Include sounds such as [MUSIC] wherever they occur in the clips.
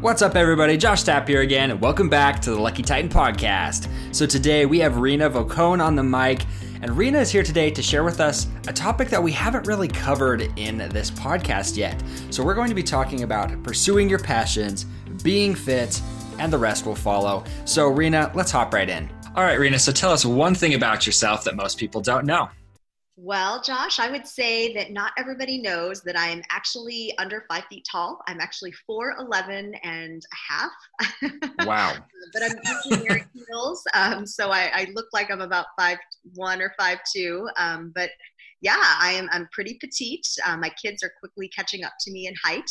What's up, everybody? Josh Tapp here again, and welcome back to the Lucky Titan podcast. So, today we have Reena Vokoun on the mic, and Reena is here today to share with us a topic that we haven't really covered in this podcast yet. So, we're going to be talking about pursuing your passions, being fit, and the rest will follow. So, Reena, let's hop right in. All right, Reena, so tell us one thing about yourself that most people don't know. Well, Josh, I would say that not everybody knows that I'm actually under five feet tall. I'm actually 4'11 and a half. [LAUGHS] Wow. but I'm usually wearing heels. Um, so I, I, look like I'm about five one or five two. Um, but yeah, I am I'm pretty petite. Uh, my kids are quickly catching up to me in height.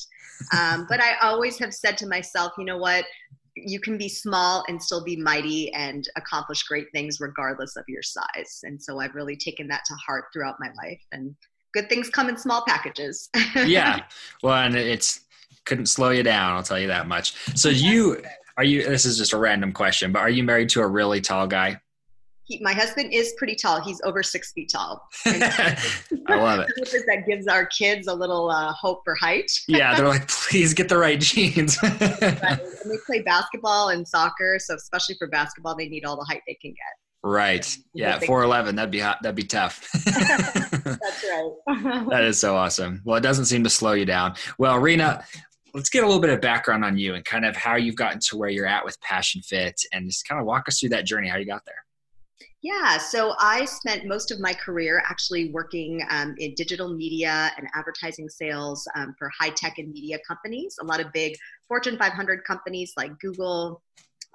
Um, but I always have said to myself, you know what? You can be small and still be mighty and accomplish great things regardless of your size. And so I've really taken that to heart throughout my life. And good things come in small packages. [LAUGHS] yeah. Well, and it's couldn't slow you down, I'll tell you that much. So you are you this is just a random question, but are you married to a really tall guy? He, my husband is pretty tall. He's over six feet tall. [LAUGHS] I love it. [LAUGHS] that gives our kids a little uh, hope for height. [LAUGHS] yeah, they're like, please get the right jeans. right. And they play basketball and soccer, so especially for basketball, they need all the height they can get. Right. Yeah, four eleven. That'd be hot. That'd be tough. That's right. that is so awesome. Well, it doesn't seem to slow you down. Well, Reena, let's get a little bit of background on you and kind of how you've gotten to where you're at with Passion Fit, and just kind of walk us through that journey, how you got there. Yeah, so I spent most of my career actually working um, in digital media and advertising sales um, for high tech and media companies, a lot of big Fortune 500 companies like Google,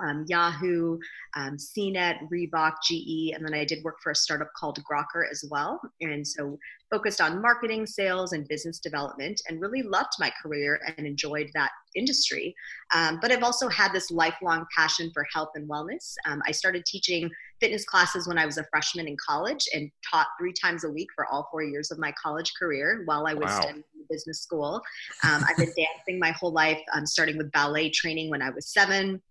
um, Yahoo, um, CNET, Reebok, GE, and then I did work for a startup called Grokr as well. And so focused on marketing, sales, and business development, and really loved my career and enjoyed that industry. Um, but I've also had this lifelong passion for health and wellness. Um, I started teaching fitness classes when I was a freshman in college and taught three times a week for all four years of my college career while I was wow. in business school. Um, I've been [LAUGHS] dancing my whole life, um, starting with ballet training when I was seven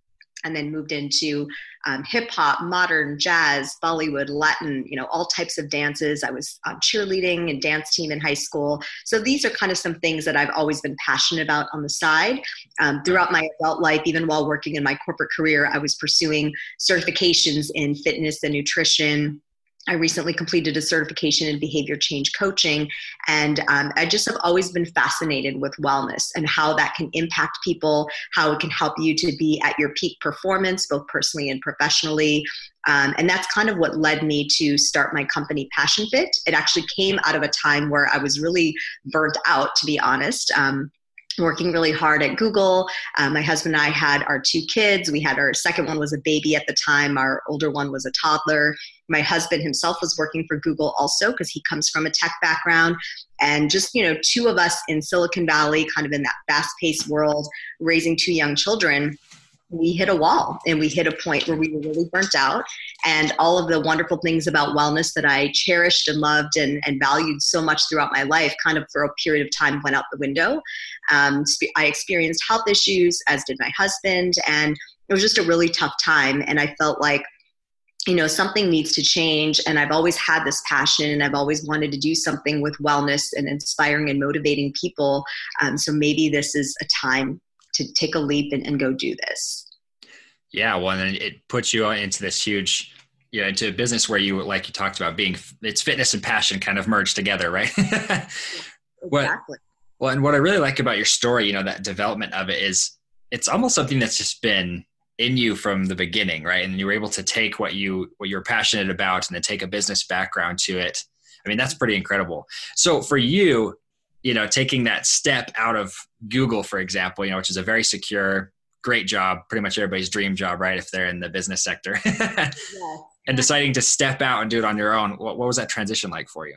and then moved into um, hip hop, modern, jazz, Bollywood, Latin, you know, all types of dances. I was on cheerleading and dance team in high school. So these are kind of some things that I've always been passionate about on the side. Um, throughout my adult life, even while working in my corporate career, I was pursuing certifications in fitness and nutrition, I recently completed a certification in behavior change coaching, and um, I just have always been fascinated with wellness and how that can impact people, how it can help you to be at your peak performance, both personally and professionally. Um, and that's kind of what led me to start my company, Passion Fit. It actually came out of a time where I was really burnt out, to be honest. Um, working really hard at Google. Um, my husband and I had our two kids. We had our second one was a baby at the time. Our older one was a toddler. My husband himself was working for Google also because he comes from a tech background. And just, you know, two of us in Silicon Valley, kind of in that fast paced world, raising two young children we hit a wall and we hit a point where we were really burnt out. And all of the wonderful things about wellness that i cherished and loved and, and valued so much throughout my life kind of for a period of time went out the window. Um, i experienced health issues as did my husband and it was just a really tough time. And i felt like you know something needs to change and i've always had this passion and i've always wanted to do something with wellness and inspiring and motivating people. Um, so maybe this is a time to take a leap and, and go do this. Yeah, well, and it puts you into this huge, you know, into a business where you, like you talked about, being it's fitness and passion kind of merged together, right? [LAUGHS] exactly. What, well, and what I really like about your story, you know, that development of it is it's almost something that's just been in you from the beginning, right? And you were able to take what you what you're passionate about and then take a business background to it. I mean, that's pretty incredible. So for you, you know, taking that step out of Google, for example, you know, which is a very secure, great job, pretty much everybody's dream job, right? If they're in the business sector, [LAUGHS] and deciding to step out and do it on your own. What, what was that transition like for you?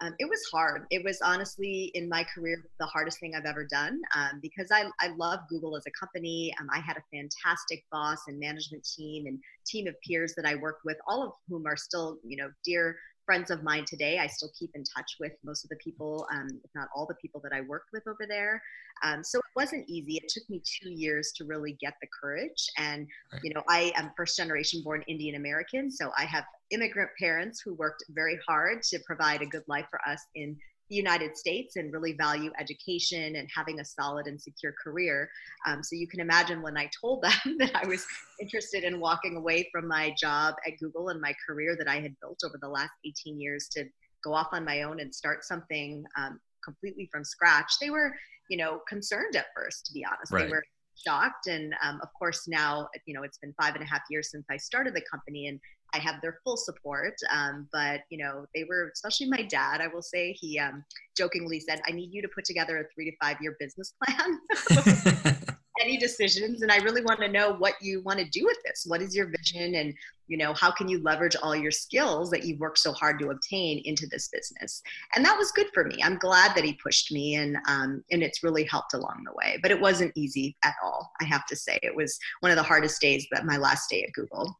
Um, it was hard. It was honestly in my career the hardest thing I've ever done um, because I, I love Google as a company. Um, I had a fantastic boss and management team and team of peers that I worked with, all of whom are still, you know, dear friends of mine today. I still keep in touch with most of the people, um, if not all the people that I worked with over there. Um, so it wasn't easy. It took me two years to really get the courage. And, right. you know, I am first generation born Indian American. So I have immigrant parents who worked very hard to provide a good life for us in the United States and really value education and having a solid and secure career. Um, so you can imagine when I told [LAUGHS] them that I was interested in walking away from my job at Google and my career that I had built over the last 18 years to go off on my own and start something um, completely from scratch, they were, you know, concerned at first, to be honest. Right. They were shocked. And um, of course, now, you know, it's been five and a half years since I started the company and I have their full support. Um, but, you know, they were, especially my dad, I will say, he um, jokingly said, I need you to put together a three to five year business plan. [LAUGHS] any decisions and i really want to know what you want to do with this what is your vision and you know how can you leverage all your skills that you've worked so hard to obtain into this business and that was good for me i'm glad that he pushed me and um, and it's really helped along the way but it wasn't easy at all i have to say it was one of the hardest days that my last day at google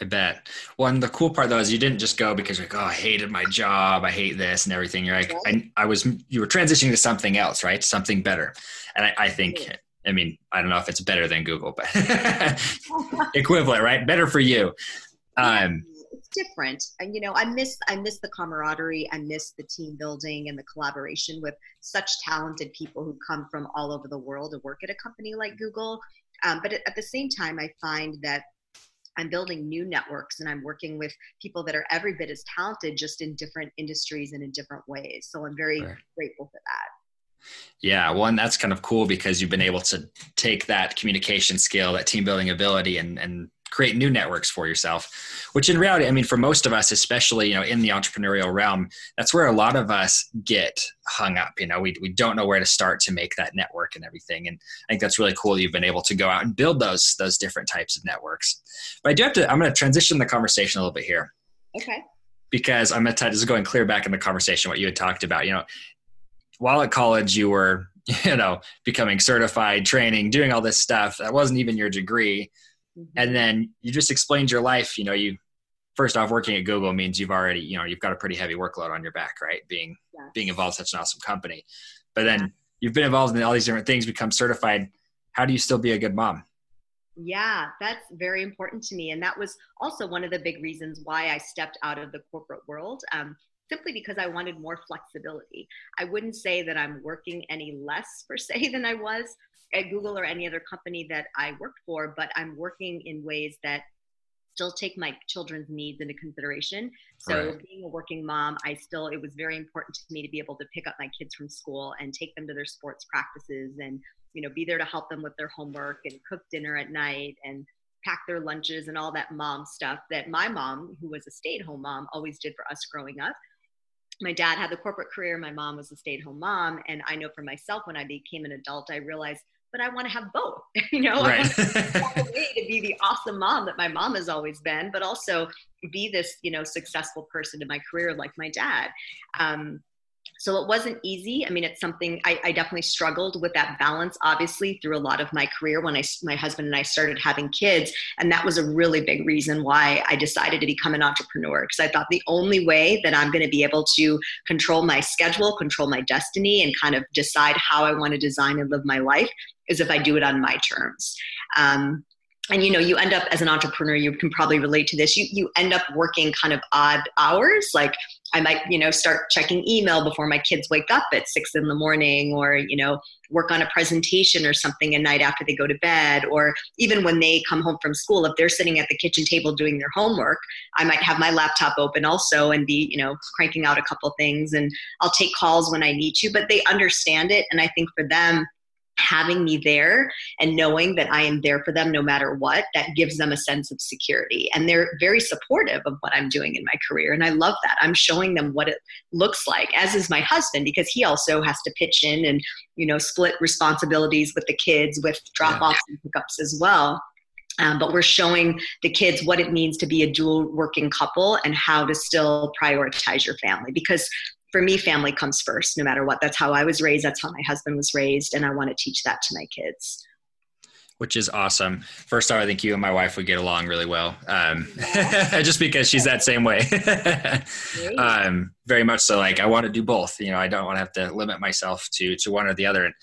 I bet. One, the cool part though is you didn't just go because you're like, oh, I hated my job, I hate this and everything. You're like, I, I was, you were transitioning to something else, right? Something better. And I, I think I mean, I don't know if it's better than Google, but [LAUGHS] equivalent, right? Better for you. Um, it's different, and you know, I miss I miss the camaraderie, I miss the team building and the collaboration with such talented people who come from all over the world to work at a company like Google. Um, but at the same time, I find that I'm building new networks and I'm working with people that are every bit as talented, just in different industries and in different ways. So I'm very right. grateful for that. Yeah, one that's kind of cool because you've been able to take that communication skill, that team building ability, and and create new networks for yourself. Which in reality, I mean, for most of us, especially you know in the entrepreneurial realm, that's where a lot of us get hung up. You know, we we don't know where to start to make that network and everything. And I think that's really cool. You've been able to go out and build those those different types of networks. But I do have to. I'm going to transition the conversation a little bit here. Okay because I'm going to just going clear back in the conversation what you had talked about. You know, while at college you were [LAUGHS] you know becoming certified training doing all this stuff that wasn't even your degree mm-hmm. and then you just explained your life you know you first off working at google means you've already you know you've got a pretty heavy workload on your back right being yeah. being involved in such an awesome company but then yeah. you've been involved in all these different things become certified how do you still be a good mom yeah, that's very important to me. And that was also one of the big reasons why I stepped out of the corporate world. Um, simply because I wanted more flexibility. I wouldn't say that I'm working any less per se [LAUGHS] than I was at Google or any other company that I worked for, but I'm working in ways that still take my children's needs into consideration. So right. being a working mom, I still it was very important to me to be able to pick up my kids from school and take them to their sports practices and you know be there to help them with their homework and cook dinner at night and pack their lunches and all that mom stuff that my mom who was a stay-at-home mom always did for us growing up my dad had the corporate career my mom was a stay-at-home mom and i know for myself when i became an adult i realized but i want to have both [LAUGHS] you know right. [LAUGHS] way to be the awesome mom that my mom has always been but also be this you know successful person in my career like my dad um, so it wasn't easy. I mean, it's something I, I, definitely struggled with that balance, obviously, through a lot of my career when I, my husband and I started having kids. And that was a really big reason why I decided to become an entrepreneur because I thought the only way that I'm going to be able to control my schedule, control my destiny, and kind of decide how I want to design and live my life is if I do it on my terms. Um, and you know you end up as an entrepreneur you can probably relate to this you you end up working kind of odd hours like i might you know start checking email before my kids wake up at six in the morning or you know work on a presentation or something a night after they go to bed. Or even when they come home from school if they're sitting at the kitchen table doing their homework i might have my laptop open also and be you know cranking out a couple things. And i'll take calls when i need to but they understand it. And i think for them having me there and knowing that I am there for them no matter what, that gives them a sense of security. And they're very supportive of what I'm doing in my career. And I love that. I'm showing them what it looks like, as is my husband, because he also has to pitch in and, you know, split responsibilities with the kids with drop offs yeah. and pickups as well. Um, but we're showing the kids what it means to be a dual working couple and how to still prioritize your family because for me, family comes first, no matter what. That's how I was raised. That's how my husband was raised. And I want to teach that to my kids. Which is awesome. First off, I think you and my wife would get along really well, um, [LAUGHS] just because she's that same way. [LAUGHS] um, very much so. Like I want to do both. You know, I don't want to have to limit myself to to one or the other. And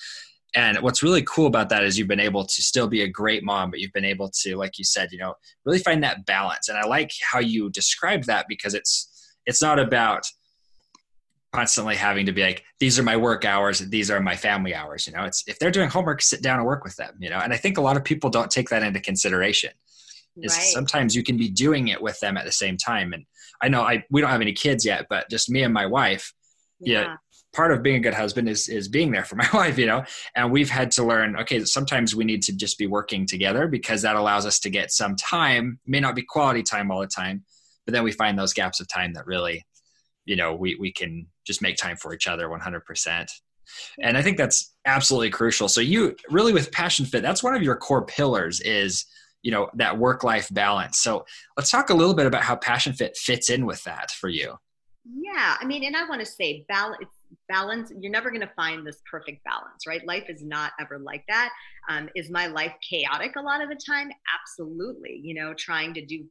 and what's really cool about that is you've been able to still be a great mom, but you've been able to, like you said, you know, really find that balance. And I like how you described that because it's it's not about constantly having to be like these are my work hours these are my family hours you know? It's if they're doing homework sit down and work with them you know? And i think a lot of people don't take that into consideration. Is right. sometimes you can be doing it with them at the same time. And i know i we don't have any kids yet but just me and my wife yeah, yeah. part of being a good husband is is being there for [LAUGHS] my wife you know? And we've had to learn okay sometimes we need to just be working together because that allows us to get some time may not be quality time all the time but then we find those gaps of time that really you know we we can just make time for each other 100% and i think that's absolutely crucial. So you really with passion fit that's one of your core pillars is you know that work life balance. So let's talk a little bit about how passion fit fits in with that for you. Yeah i mean and i want to say balance balance you're never going to find this perfect balance right? Life is not ever like that. Um, is my life chaotic a lot of the time? Absolutely you know trying to do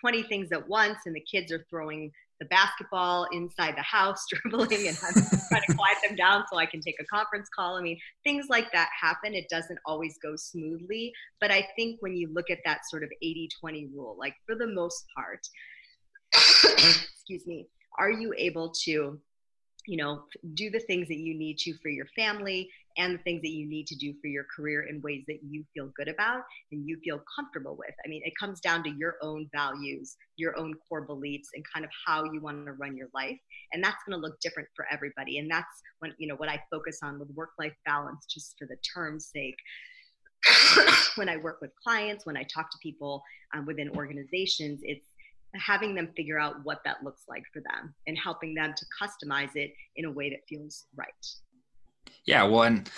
20 things at once and the kids are throwing the basketball inside the house [LAUGHS] dribbling and trying to quiet them down so I can take a conference call. I mean, things like that happen. It doesn't always go smoothly. But I think when you look at that sort of 80 20 rule, like for the most part, [COUGHS] excuse me, are you able to you know do the things that you need to for your family and the things that you need to do for your career in ways that you feel good about and you feel comfortable with. I mean it comes down to your own values your own core beliefs and kind of how you want to run your life. And that's going to look different for everybody. And that's when you know what i focus on with work life balance just for the term's sake. [COUGHS] When i work with clients when i talk to people um, within organizations it's having them figure out what that looks like for them and helping them to customize it in a way that feels right. Yeah, well, and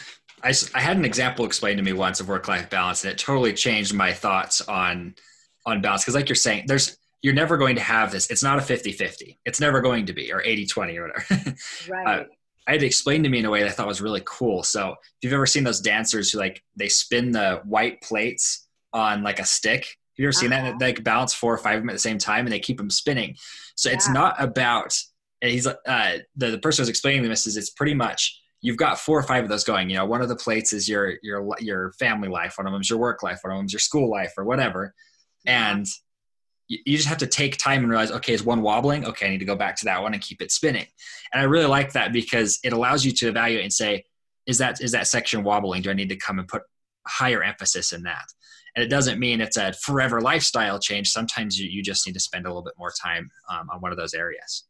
I, I had an example explained to me once of work-life balance, and it totally changed my thoughts on on balance. Because, like you're saying, there's you're never going to have this. It's not a 50-50. It's never going to be, or 80-20 or whatever. [LAUGHS] Right. Uh, I had to explain to me in a way that I thought was really cool. So, if you've ever seen those dancers who like they spin the white plates on like a stick you ever seen uh-huh. that? They like bounce four or five of them at the same time and they keep them spinning. So yeah. it's not about, and he's, uh, the, the person who's explaining this is it's pretty much, you've got four or five of those going. You know, one of the plates is your, your, your family life. One of them is your work life. One of them is your school life or whatever. Yeah. And you just have to take time and realize, okay, is one wobbling? Okay, I need to go back to that one and keep it spinning. And I really like that because it allows you to evaluate and say, is that is that section wobbling? Do I need to come and put higher emphasis in that? And it doesn't mean it's a forever lifestyle change. Sometimes you, you just need to spend a little bit more time um, on one of those areas.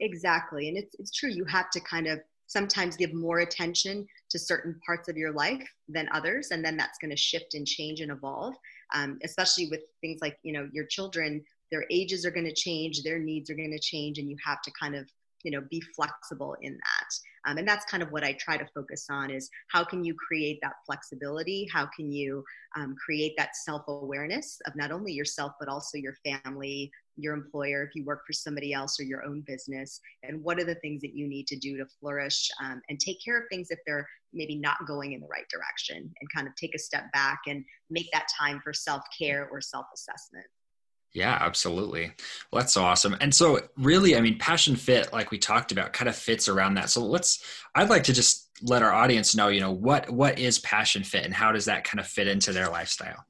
Exactly. And it's, it's true. You have to kind of sometimes give more attention to certain parts of your life than others. And then that's going to shift and change and evolve, um, especially with things like, you know, your children, their ages are going to change, their needs are going to change, and you have to kind of you know be flexible in that. Um, and that's kind of what i try to focus on is how can you create that flexibility? How can you um, create that self-awareness of not only yourself but also your family your employer if you work for somebody else or your own business? And what are the things that you need to do to flourish um, and take care of things if they're maybe not going in the right direction and kind of take a step back and make that time for self-care or self-assessment yeah, absolutely. Well, that's awesome. And so, really, I mean, Passion Fit, like we talked about, kind of fits around that. So, let's. I'd like to just let our audience know, you know, what what is Passion Fit, and how does that kind of fit into their lifestyle?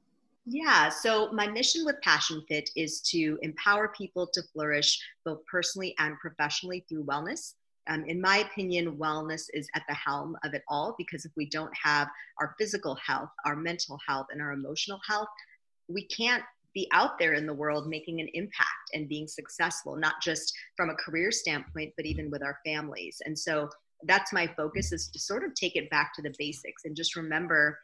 Yeah. So, my mission with Passion Fit is to empower people to flourish both personally and professionally through wellness. Um, in my opinion, wellness is at the helm of it all because if we don't have our physical health, our mental health, and our emotional health, we can't be out there in the world making an impact and being successful, not just from a career standpoint, but even with our families. And so that's my focus is to sort of take it back to the basics and just remember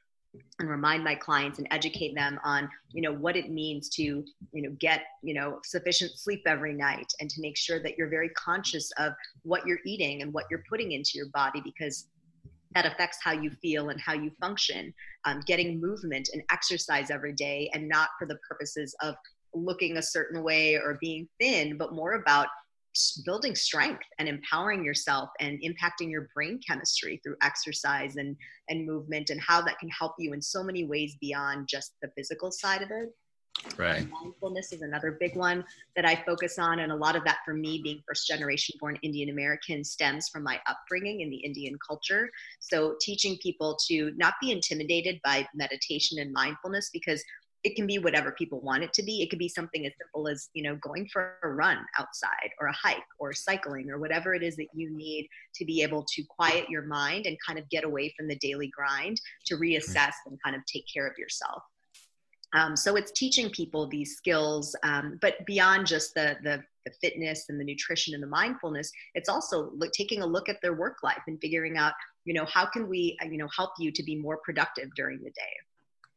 and remind my clients and educate them on you know what it means to you know get you know sufficient sleep every night and to make sure that you're very conscious of what you're eating and what you're putting into your body because that affects how you feel and how you function. Um, getting movement and exercise every day, and not for the purposes of looking a certain way or being thin, but more about building strength and empowering yourself and impacting your brain chemistry through exercise and and movement and how that can help you in so many ways beyond just the physical side of it Right. Mindfulness is another big one that I focus on. And a lot of that for me, being first generation born Indian American, stems from my upbringing in the Indian culture. So teaching people to not be intimidated by meditation and mindfulness because it can be whatever people want it to be. It could be something as simple as, you know, going for a run outside or a hike or cycling or whatever it is that you need to be able to quiet your mind and kind of get away from the daily grind to reassess and kind of take care of yourself. Um, so it's teaching people these skills, um, but beyond just the, the, the fitness and the nutrition and the mindfulness, it's also look, taking a look at their work life and figuring out, you know, how can we, you know, help you to be more productive during the day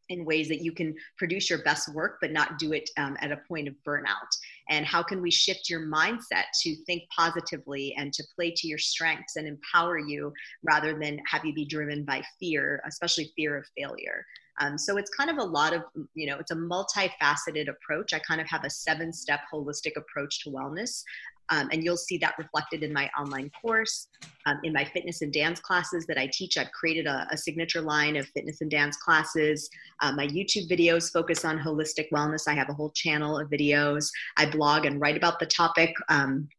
in ways that you can produce your best work but not do it um, at a point of burnout. And how can we shift your mindset to think positively and to play to your strengths and empower you rather than have you be driven by fear especially fear of failure um, so it's kind of a lot of, you know, it's a multifaceted approach. I kind of have a seven step holistic approach to wellness. Um, and you'll see that reflected in my online course, um, in my fitness and dance classes that I teach. I've created a, a signature line of fitness and dance classes. Uh, my YouTube videos focus on holistic wellness. I have a whole channel of videos. I blog and write about the topic. Um,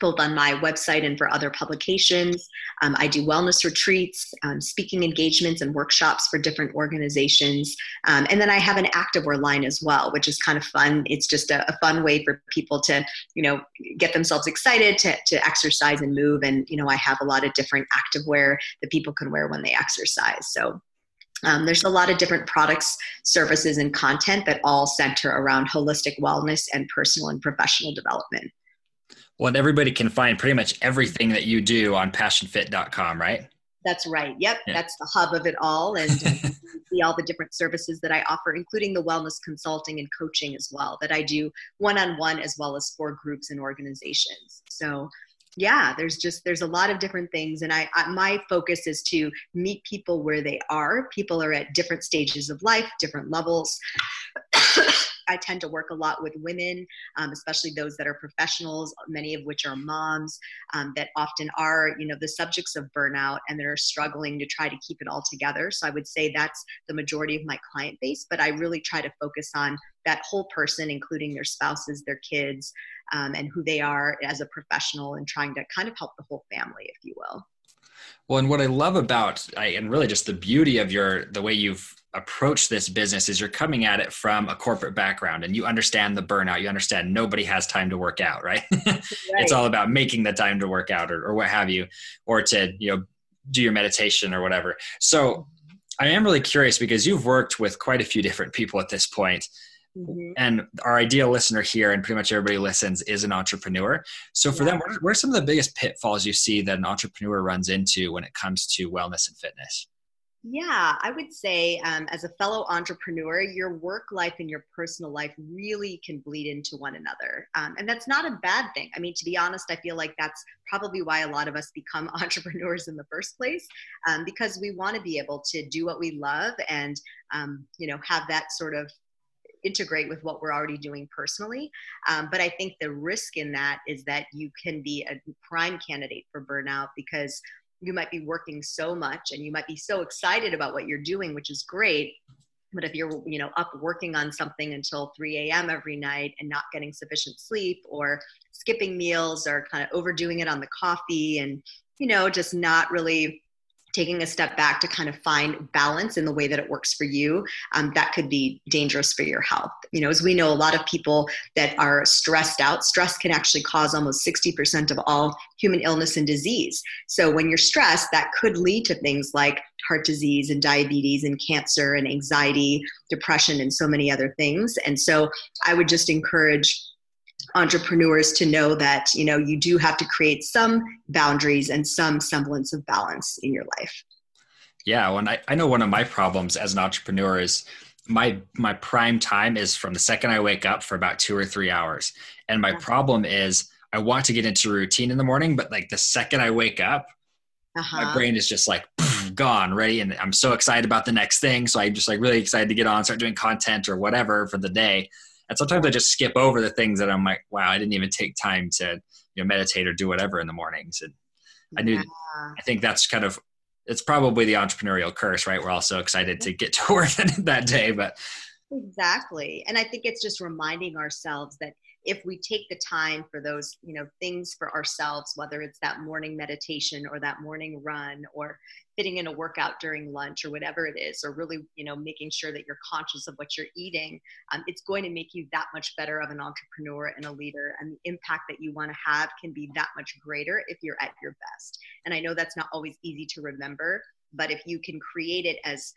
both on my website and for other publications. Um, I do wellness retreats, um, speaking engagements, and workshops for different organizations. Um, and then I have an activewear line as well, which is kind of fun. It's just a, a, fun way for people to, you know, get themselves excited to, to exercise and move. And, you know, I have a lot of different activewear that people can wear when they exercise. So um, there's a lot of different products, services, and content that all center around holistic wellness and personal and professional development. Well, and everybody can find pretty much everything that you do on passionfit.com, right? That's right. Yep. Yeah. That's the hub of it all. And uh, [LAUGHS] see all the different services that I offer, including the wellness consulting and coaching as well, that I do one on one as well as for groups and organizations. So, yeah, there's just there's a lot of different things, and I, I my focus is to meet people where they are. People are at different stages of life, different levels. [COUGHS] I tend to work a lot with women, um, especially those that are professionals, many of which are moms um, that often are, you know, the subjects of burnout and that are struggling to try to keep it all together. So I would say that's the majority of my client base, but I really try to focus on that whole person, including their spouses, their kids, um, and who they are as a professional and trying to kind of help the whole family, if you will. Well, and what I love about, I, and really just the beauty of your, the way you've approach this business is you're coming at it from a corporate background and you understand the burnout you understand nobody has time to work out right, [LAUGHS] right. it's all about making the time to work out or, or what have you or to you know do your meditation or whatever so i am really curious because you've worked with quite a few different people at this point mm-hmm. and our ideal listener here and pretty much everybody listens is an entrepreneur so for yeah. them what are, what are some of the biggest pitfalls you see that an entrepreneur runs into when it comes to wellness and fitness yeah, I would say, um, as a fellow entrepreneur, your work life and your personal life really can bleed into one another. Um, and that's not a bad thing. I mean, to be honest, I feel like that's probably why a lot of us become [LAUGHS] entrepreneurs in the first place, um, because we want to be able to do what we love and, um, you know, have that sort of integrate with what we're already doing personally. Um, but I think the risk in that is that you can be a prime candidate for burnout because you might be working so much and you might be so excited about what you're doing, which is great. But if you're, you know, up working on something until 3 a.m. every night and not getting sufficient sleep or skipping meals or kind of overdoing it on the coffee and, you know, just not really taking a step back to kind of find balance in the way that it works for you, um, that could be dangerous for your health. You know, as we know, a lot of people that are stressed out, stress can actually cause almost 60% of all human illness and disease. So when you're stressed, that could lead to things like heart disease and diabetes and cancer and anxiety, depression, and so many other things. And so I would just encourage entrepreneurs to know that you know you do have to create some boundaries and some semblance of balance in your life. Yeah when I, I know one of my problems as an entrepreneur is my my prime time is from the second i wake up for about two or three hours. And my problem is i want to get into routine in the morning but like the second i wake up uh-huh. my brain is just like [SNIFFS] gone ready and i'm so excited about the next thing. So i'm just like really excited to get on start doing content or whatever for the day and sometimes I just skip over the things that I'm like, wow, I didn't even take time to you know meditate or do whatever in the mornings. And I knew, yeah. I think that's kind of it's probably the entrepreneurial curse, right? We're all so excited to get to [LAUGHS] work that day, but exactly. And I think it's just reminding ourselves that if we take the time for those you know things for ourselves whether it's that morning meditation or that morning run or fitting in a workout during lunch or whatever it is or really you know making sure that you're conscious of what you're eating um, it's going to make you that much better of an entrepreneur and a leader. And the impact that you want to have can be that much greater if you're at your best. And i know that's not always easy to remember but if you can create it as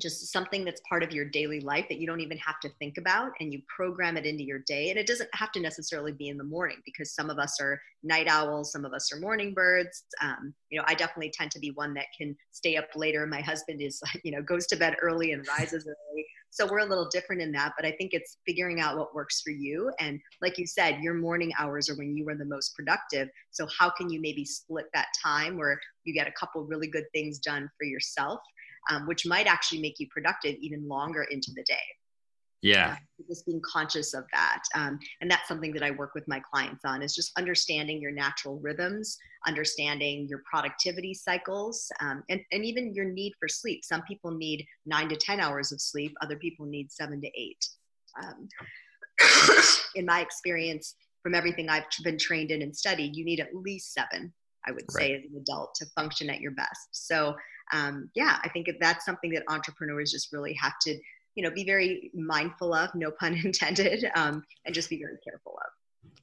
just something that's part of your daily life that you don't even have to think about and you program it into your day and it doesn't have to necessarily be in the morning because some of us are night owls some of us are morning birds. Um, you know i definitely tend to be one that can stay up later. My husband is [LAUGHS] you know goes to bed early and rises early. So we're a little different in that but i think it's figuring out what works for you. And like you said your morning hours are when you are the most productive. So how can you maybe split that time where you get a couple really good things done for yourself um, which might actually make you productive even longer into the day. Yeah. Uh, just being conscious of that. Um, and that's something that I work with my clients on is just understanding your natural rhythms, understanding your productivity cycles, um, and, and even your need for sleep. Some people need nine to 10 hours of sleep. Other people need seven to eight. Um, [COUGHS] in my experience, from everything I've been trained in and studied, you need at least seven, I would say, as an adult to function at your best. So um, yeah, I think that's something that entrepreneurs just really have to, you know, be very mindful of, no pun [LAUGHS] intended, um, and just be very careful of.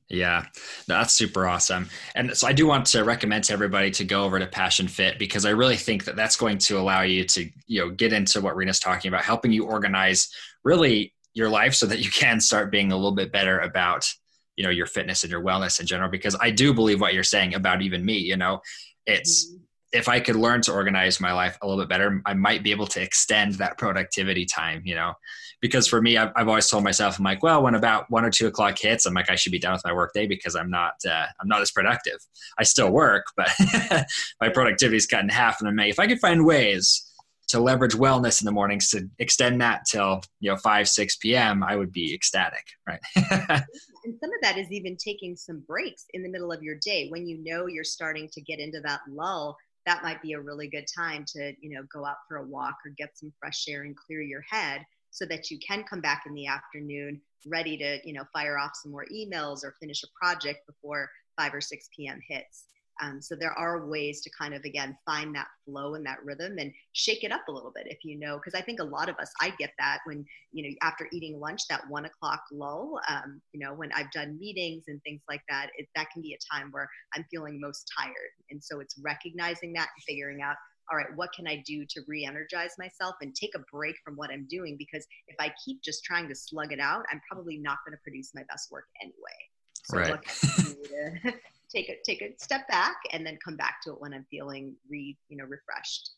Yeah, that's super awesome. And so I do want to recommend to everybody to go over to Passion Fit because I really think that that's going to allow you to, you know, get into what Reena's talking about, helping you organize really your life so that you can start being a little bit better about, you know, your fitness and your wellness in general. Because I do believe what you're saying about even me, you know, it's, mm-hmm if I could learn to organize my life a little bit better, I might be able to extend that productivity time, you know, because for me, I've, I've always told myself, I'm like, well, when about one or two o'clock hits, I'm like, I should be done with my workday because I'm not, uh, I'm not as productive. I still work, but [LAUGHS] my productivity is cut in half. And I'm like, if I could find ways to leverage wellness in the mornings to extend that till, you know, 5, 6 p.m., I would be ecstatic. Right. [LAUGHS] and some of that is even taking some breaks in the middle of your day when you know you're starting to get into that lull that might be a really good time to you know go out for a walk or get some fresh air and clear your head so that you can come back in the afternoon ready to you know fire off some more emails or finish a project before 5 or 6 p.m hits um, so there are ways to kind of again find that flow and that rhythm and shake it up a little bit if you know because I think a lot of us I get that when you know after eating lunch that one o'clock lull um, you know when I've done meetings and things like that it, that can be a time where I'm feeling most tired and so it's recognizing that and figuring out all right, what can I do to re energize myself and take a break from what I'm doing? Because if I keep just trying to slug it out, I'm probably not going to produce my best work anyway. So right. Take a take a step back and then come back to it when I'm feeling re you know refreshed.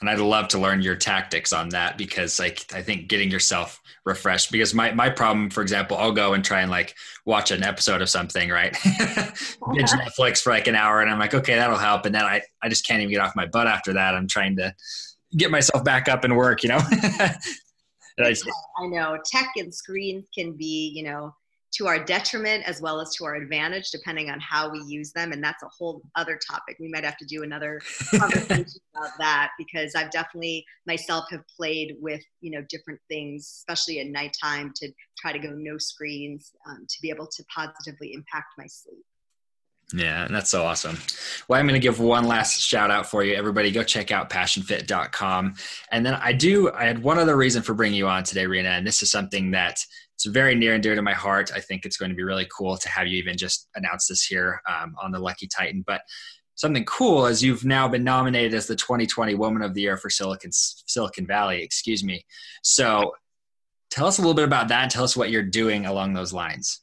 And I'd love to learn your tactics on that because like I think getting yourself refreshed because my my problem, for example, I'll go and try and like watch an episode of something, right? [LAUGHS] Binge [LAUGHS] Netflix for like an hour and I'm like, okay, that'll help. And then I, I just can't even get off my butt after that. I'm trying to get myself back up and work, you know? [LAUGHS] I, I know tech and screens can be, you know, to our detriment as well as to our advantage, depending on how we use them. And that's a whole other topic. We might have to do another [LAUGHS] conversation about that because I've definitely myself have played with, you know, different things, especially at nighttime to try to go no screens um, to be able to positively impact my sleep. Yeah, and that's so awesome. Well, I'm going to give one last shout out for you. Everybody go check out passionfit.com. And then I do, I had one other reason for bringing you on today, Reena, and this is something that it's very near and dear to my heart. I think it's going to be really cool to have you even just announce this here um, on the Lucky Titan. But something cool is you've now been nominated as the 2020 Woman of the Year for Silicon Silicon Valley. Excuse me. So tell us a little bit about that and tell us what you're doing along those lines.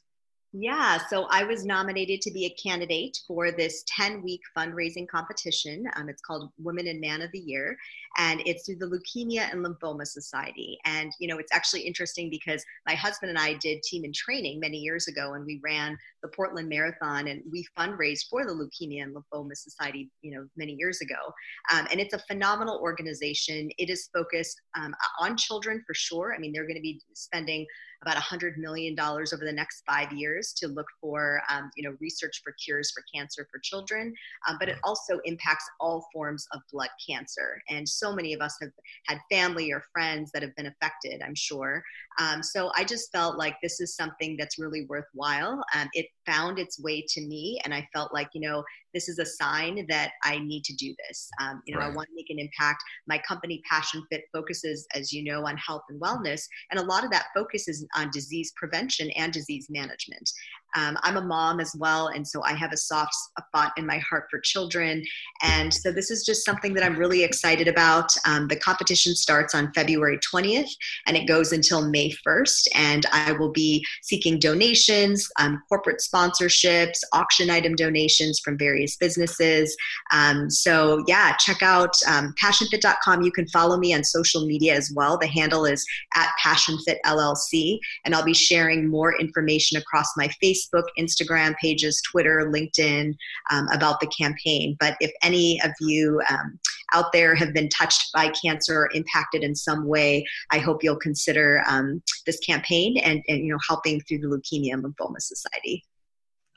Yeah, so I was nominated to be a candidate for this 10 week fundraising competition. Um, it's called Women and Man of the Year, and it's through the Leukemia and Lymphoma Society. And, you know, it's actually interesting because my husband and I did Team in Training many years ago, and we ran the Portland Marathon, and we fundraised for the Leukemia and Lymphoma Society, you know, many years ago. Um, and it's a phenomenal organization. It is focused um, on children for sure. I mean, they're going to be spending about $100 million over the next five years to look for, um, you know, research for cures for cancer for children. Um, but it also impacts all forms of blood cancer. And so many of us have had family or friends that have been affected, I'm sure. Um, so I just felt like this is something that's really worthwhile. Um, it found its way to me, and I felt like, you know, this is a sign that I need to do this. Um, you know, right. I want to make an impact. My company, Passion Fit, focuses, as you know, on health and wellness, and a lot of that focuses on disease prevention and disease management. Um, I'm a mom as well, and so I have a soft spot in my heart for children. And so this is just something that I'm really excited about. Um, the competition starts on February 20th and it goes until May 1st. And I will be seeking donations, um, corporate sponsorships, auction item donations from various businesses. Um, so, yeah, check out um, passionfit.com. You can follow me on social media as well. The handle is at passionfitllc, and I'll be sharing more information across my Facebook Facebook, Instagram pages, Twitter, LinkedIn um, about the campaign. But if any of you um, out there have been touched by cancer or impacted in some way, I hope you'll consider um, this campaign and, and you know helping through the Leukemia and Lymphoma Society.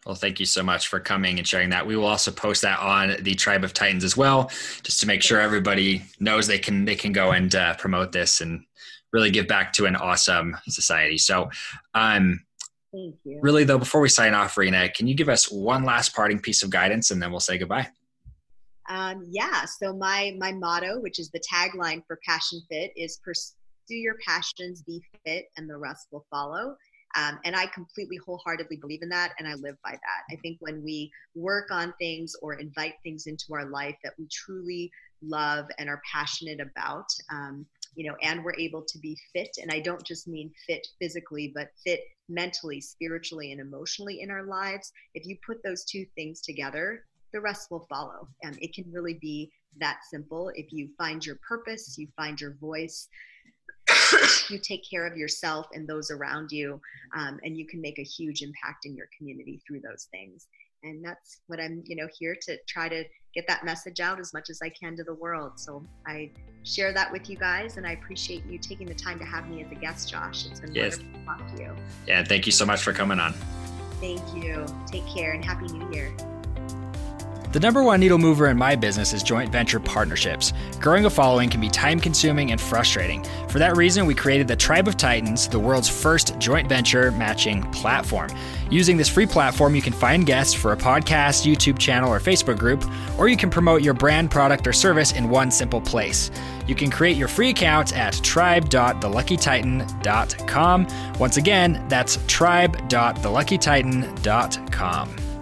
Well, thank you so much for coming and sharing that. We will also post that on the Tribe of Titans as well, just to make sure everybody knows they can they can go and uh, promote this and really give back to an awesome society. So, um, Thank you. Really, though, before we sign off, Reena, can you give us one last parting piece of guidance and then we'll say goodbye? Um, yeah. So my my motto, which is the tagline for Passion Fit, is pursue your passions, be fit, and the rest will follow. Um, and I completely wholeheartedly believe in that, and I live by that. I think when we work on things or invite things into our life that we truly love and are passionate about, um, you know, and we're able to be fit. And I don't just mean fit physically, but fit mentally, spiritually, and emotionally in our lives. If you put those two things together, the rest will follow. And it can really be that simple. If you find your purpose, you find your voice, [COUGHS] you take care of yourself and those around you, um, and you can make a huge impact in your community through those things. And that's what I'm, you know, here to try to get that message out as much as I can to the world. So I share that with you guys, and I appreciate you taking the time to have me as a guest, Josh. It's been yes. wonderful to talk to you. Yeah, thank you so much for coming on. Thank you. Take care and happy new year. The number one needle mover in my business is joint venture partnerships. Growing a following can be time consuming and frustrating. For that reason, we created the Tribe of Titans, the world's first joint venture matching platform. Using this free platform, you can find guests for a podcast, YouTube channel, or Facebook group, or you can promote your brand, product, or service in one simple place. You can create your free account at tribe.theluckytitan.com. Once again, that's tribe.theluckytitan.com.